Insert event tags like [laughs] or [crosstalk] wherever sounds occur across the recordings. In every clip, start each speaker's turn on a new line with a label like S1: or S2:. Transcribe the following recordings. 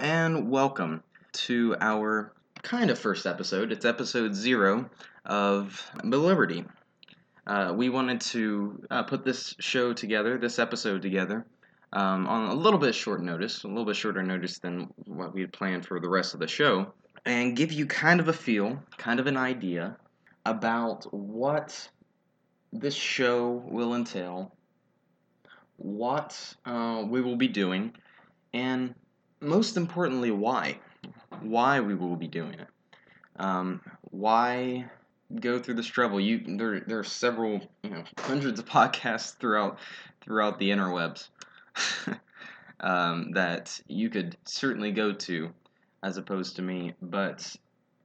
S1: And welcome to our kind of first episode. It's episode zero of The Liberty. Uh, we wanted to uh, put this show together, this episode together, um, on a little bit short notice, a little bit shorter notice than what we had planned for the rest of the show, and give you kind of a feel, kind of an idea about what this show will entail, what uh, we will be doing, and most importantly, why. Why we will be doing it. Um, why go through this trouble? You there, there are several, you know, hundreds of [laughs] podcasts throughout throughout the interwebs [laughs] um, that you could certainly go to, as opposed to me. But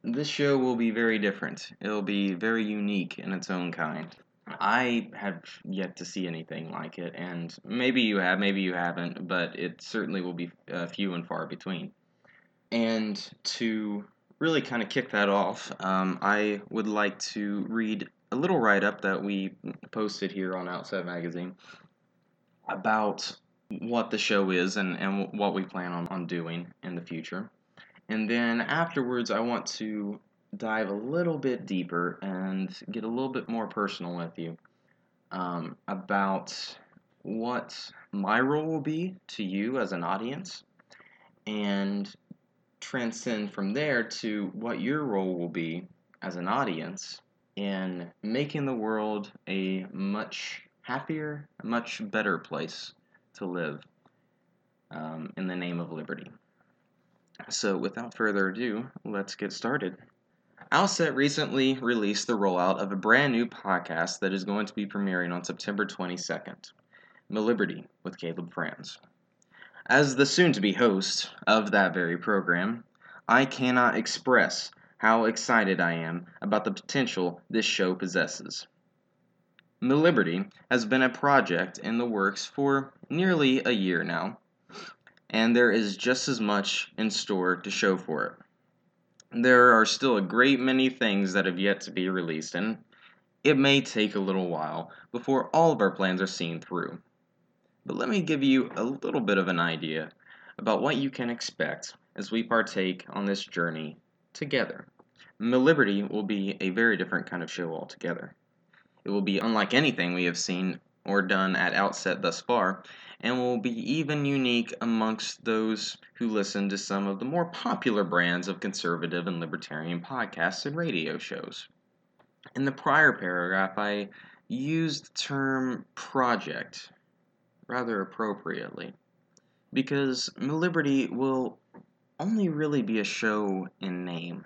S1: this show will be very different. It'll be very unique in its own kind. I have yet to see anything like it, and maybe you have, maybe you haven't, but it certainly will be uh, few and far between. And to really kind of kick that off, um, I would like to read a little write up that we posted here on Outset Magazine about what the show is and, and what we plan on, on doing in the future. And then afterwards, I want to dive a little bit deeper and get a little bit more personal with you um, about what my role will be to you as an audience and transcend from there to what your role will be as an audience in making the world a much happier, much better place to live um, in the name of liberty. So, without further ado, let's get started. Outset recently released the rollout of a brand new podcast that is going to be premiering on September 22nd Liberty with Caleb Franz. As the soon to be host of that very program, I cannot express how excited I am about the potential this show possesses. Liberty has been a project in the works for nearly a year now, and there is just as much in store to show for it there are still a great many things that have yet to be released, and it may take a little while before all of our plans are seen through. But let me give you a little bit of an idea about what you can expect as we partake on this journey together. Liberty will be a very different kind of show altogether. It will be unlike anything we have seen or done at Outset thus far, and will be even unique amongst those who listen to some of the more popular brands of conservative and libertarian podcasts and radio shows. In the prior paragraph, I used the term project rather appropriately because Liberty will only really be a show in name.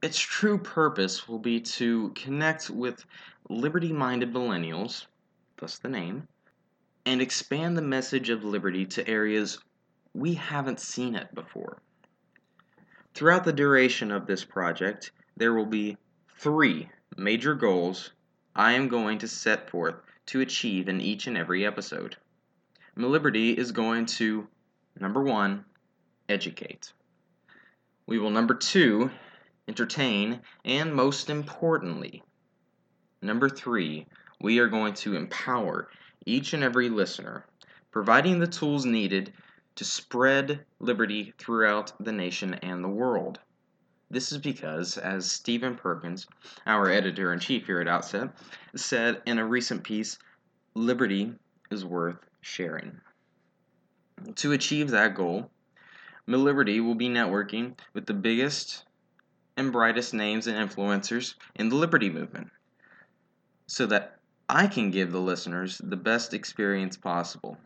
S1: Its true purpose will be to connect with liberty minded millennials, thus the name, and expand the message of liberty to areas we haven't seen it before. Throughout the duration of this project, there will be three major goals I am going to set forth to achieve in each and every episode. Liberty is going to, number one, educate. We will, number two, entertain, and most importantly, number three, we are going to empower each and every listener, providing the tools needed to spread liberty throughout the nation and the world. This is because, as Stephen Perkins, our editor in chief here at Outset, said in a recent piece, liberty is worth sharing. To achieve that goal, Liberty will be networking with the biggest and brightest names and influencers in the liberty movement so that I can give the listeners the best experience possible.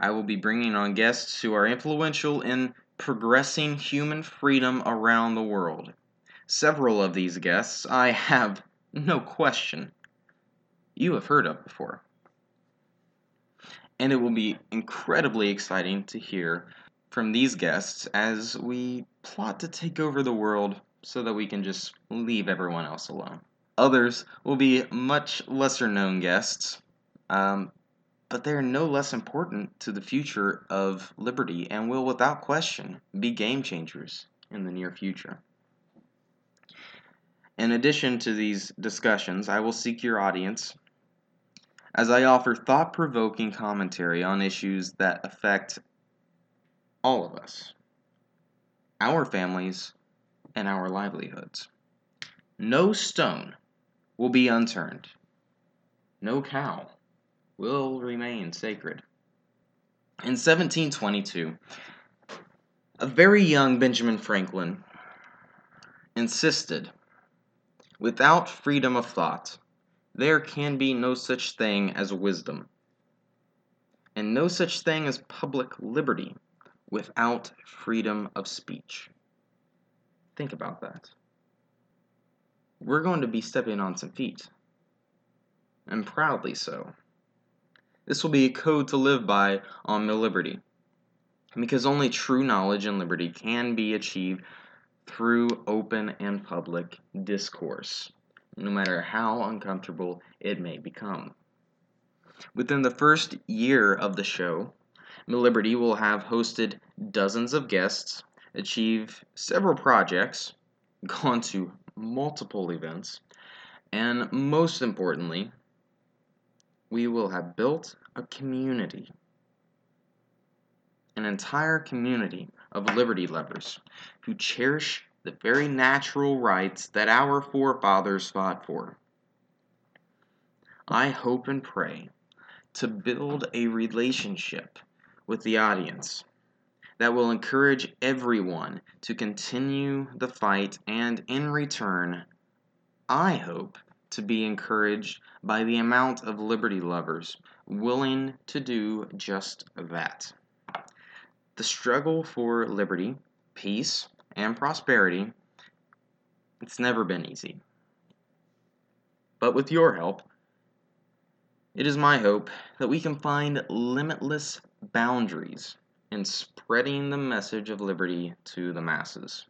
S1: I will be bringing on guests who are influential in progressing human freedom around the world. Several of these guests I have no question you have heard of before. And it will be incredibly exciting to hear from these guests as we plot to take over the world so that we can just leave everyone else alone. Others will be much lesser known guests, um, but they are no less important to the future of liberty and will, without question, be game changers in the near future. In addition to these discussions, I will seek your audience as I offer thought provoking commentary on issues that affect all of us, our families, and our livelihoods. No stone will be unturned, no cow will remain sacred. In 1722, a very young Benjamin Franklin insisted without freedom of thought, there can be no such thing as wisdom, and no such thing as public liberty without freedom of speech. Think about that. We're going to be stepping on some feet, and proudly so. This will be a code to live by on the liberty, because only true knowledge and liberty can be achieved through open and public discourse, no matter how uncomfortable it may become. Within the first year of the show, Liberty will have hosted dozens of guests, achieved several projects, gone to multiple events, and most importantly, we will have built a community. An entire community of liberty lovers who cherish the very natural rights that our forefathers fought for. I hope and pray to build a relationship with the audience that will encourage everyone to continue the fight, and in return, I hope to be encouraged by the amount of liberty lovers willing to do just that. The struggle for liberty, peace, and prosperity, it's never been easy. But with your help, it is my hope that we can find limitless boundaries in spreading the message of liberty to the masses.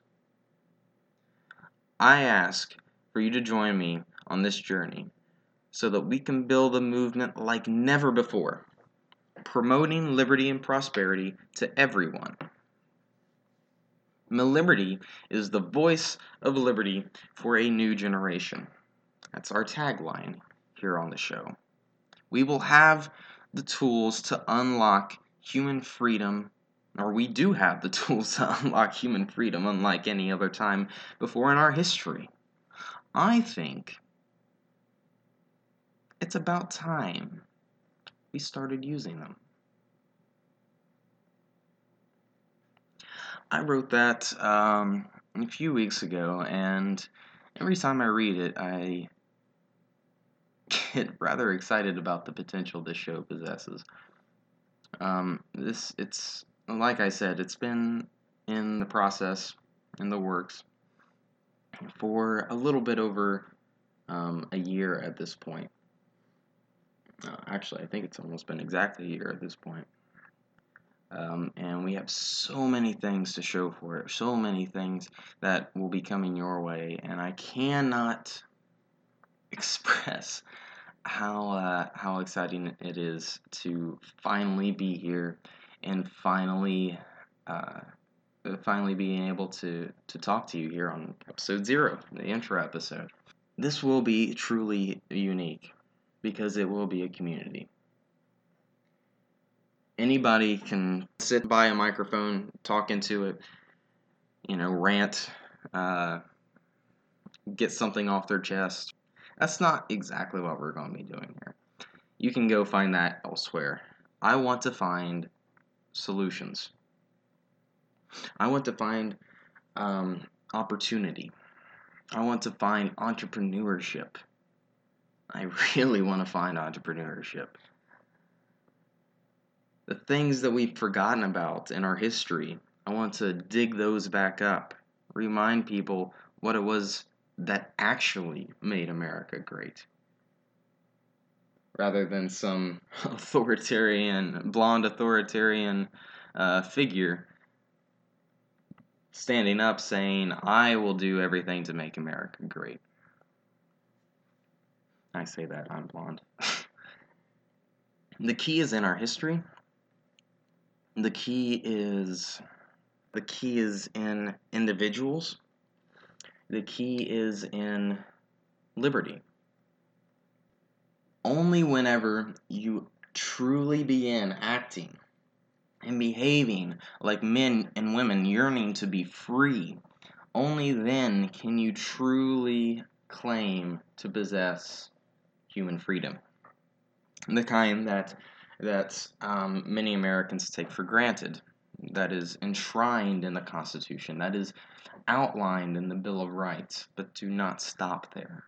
S1: I ask for you to join me on this journey so that we can build a movement like never before, promoting liberty and prosperity to everyone. Liberty is the voice of liberty for a new generation. That's our tagline here on the show we will have the tools to unlock human freedom, or we do have the [laughs] tools to unlock human freedom unlike any other time before in our history. I think it's about time we started using them. I wrote that um, a few weeks ago, and every time I read it, I [laughs] get rather excited about the potential this show possesses. Um, this it's like I said, it's been in the process, in the works, for a little bit over um, a year at this point. Uh, actually, I think it's almost been exactly a year at this point. Um, and we have so many things to show for it, so many things that will be coming your way, and I cannot [laughs] express how uh, how exciting it is to finally be here and finally uh, finally being able to to talk to you here on episode zero, the intro episode. This will be truly unique because it will be a community. Anybody can sit by a microphone, talk into it, you know, rant, uh, get something off their chest, that's not exactly what we're going to be doing here. You can go find that elsewhere. I want to find solutions. I want to find um, opportunity. I want to find entrepreneurship. I [laughs] really want to find entrepreneurship. The things that we've forgotten about in our history, I want to dig those back up. Remind people what it was that actually made America great. Rather than some [laughs] authoritarian, blonde authoritarian uh, figure standing up saying, I will do everything to make America great. I say that, I'm blonde. [laughs] the key is in our history. The key is the key is in individuals the key is in liberty. Only whenever you truly begin acting and behaving like men and women yearning to be free, only then can you truly claim to possess human freedom. The kind that that um, many Americans take for granted, that is enshrined in the Constitution, that is outlined in the Bill of Rights, but do not stop there.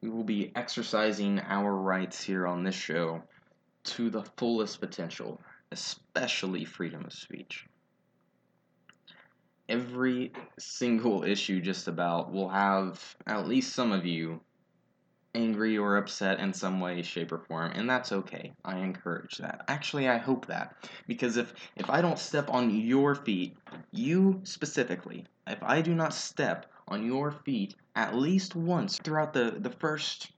S1: We will be exercising our rights here on this show to the fullest potential, especially freedom of speech. Every single issue, just about, will have at least some of you angry or upset in some way, shape, or form, and that's okay. I encourage that. Actually, I hope that because if if I don't step on your feet, you specifically, if I do not step on your feet at least once throughout the the first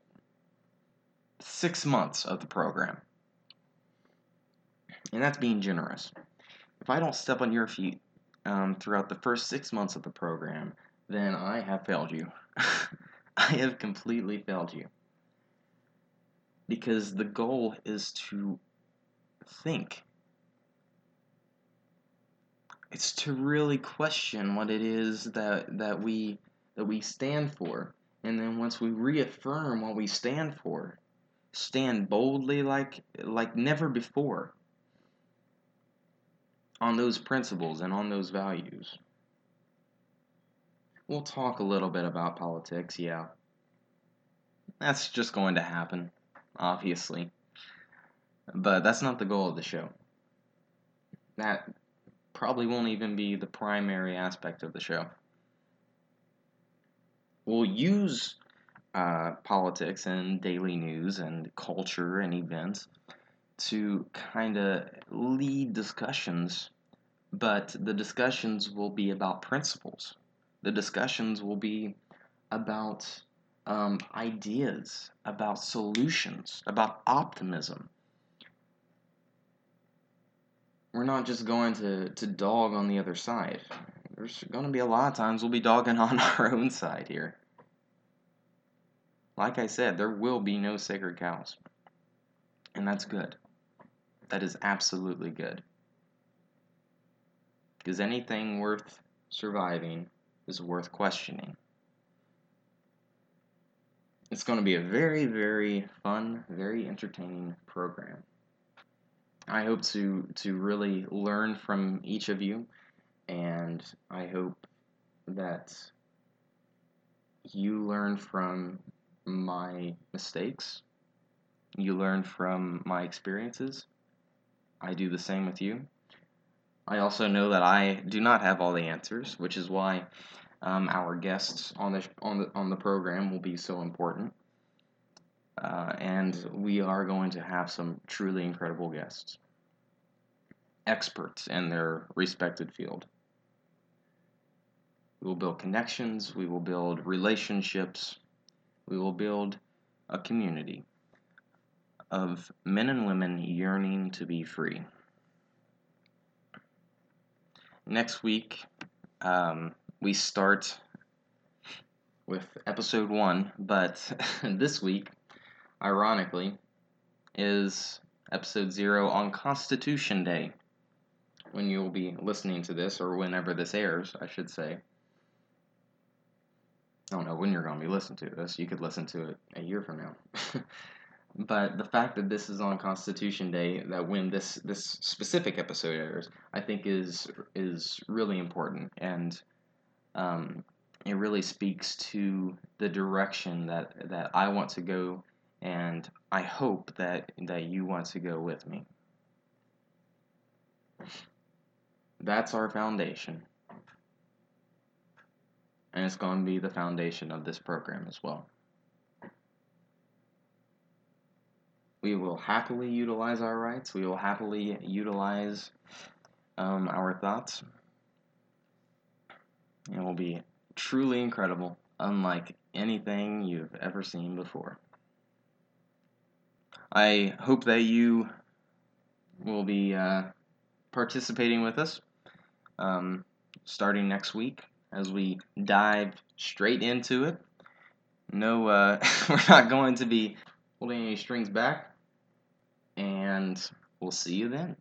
S1: six months of the program, and that's being generous. If I don't step on your feet um, throughout the first six months of the program, then I have failed you. [laughs] I have completely failed you. Because the goal is to think. It's to really question what it is that, that we that we stand for. And then once we reaffirm what we stand for, stand boldly like like never before on those principles and on those values. We'll talk a little bit about politics, yeah. That's just going to happen, obviously. But that's not the goal of the show. That probably won't even be the primary aspect of the show. We'll use uh, politics and daily news and culture and events to kind of lead discussions, but the discussions will be about principles the discussions will be about um, ideas, about solutions, about optimism. We're not just going to, to dog on the other side. There's going to be a lot of times we'll be dogging [laughs] on our own side here. Like I said, there will be no sacred cows. And that's good. That is absolutely good. Because anything worth surviving is worth questioning. It's going to be a very, very fun, very entertaining program. I hope to, to really learn from each of you, and I hope that you learn from my mistakes, you learn from my experiences. I do the same with you. I also know that I do not have all the answers, which is why um, our guests on the on the on the program will be so important. Uh, and we are going to have some truly incredible guests, experts in their respected field. We will build connections. We will build relationships. We will build a community of men and women yearning to be free next week um, we start with episode one, but [laughs] this week, ironically, is episode zero on Constitution Day. When you'll be listening to this, or whenever this airs, I should say. I don't know when you're going to be listening to this. You could listen to it a year from now. [laughs] But the fact that this is on Constitution Day, that when this this specific episode airs, I think is is really important, and um, it really speaks to the direction that that I want to go, and I hope that that you want to go with me. That's our foundation. And it's going to be the foundation of this program as well. We will happily utilize our rights. We will happily utilize um, our thoughts. It will be truly incredible, unlike anything you've ever seen before. I hope that you will be uh, participating with us um, starting next week as we dive straight into it. No, uh, [laughs] we're not going to be holding any strings back and We'll see you then.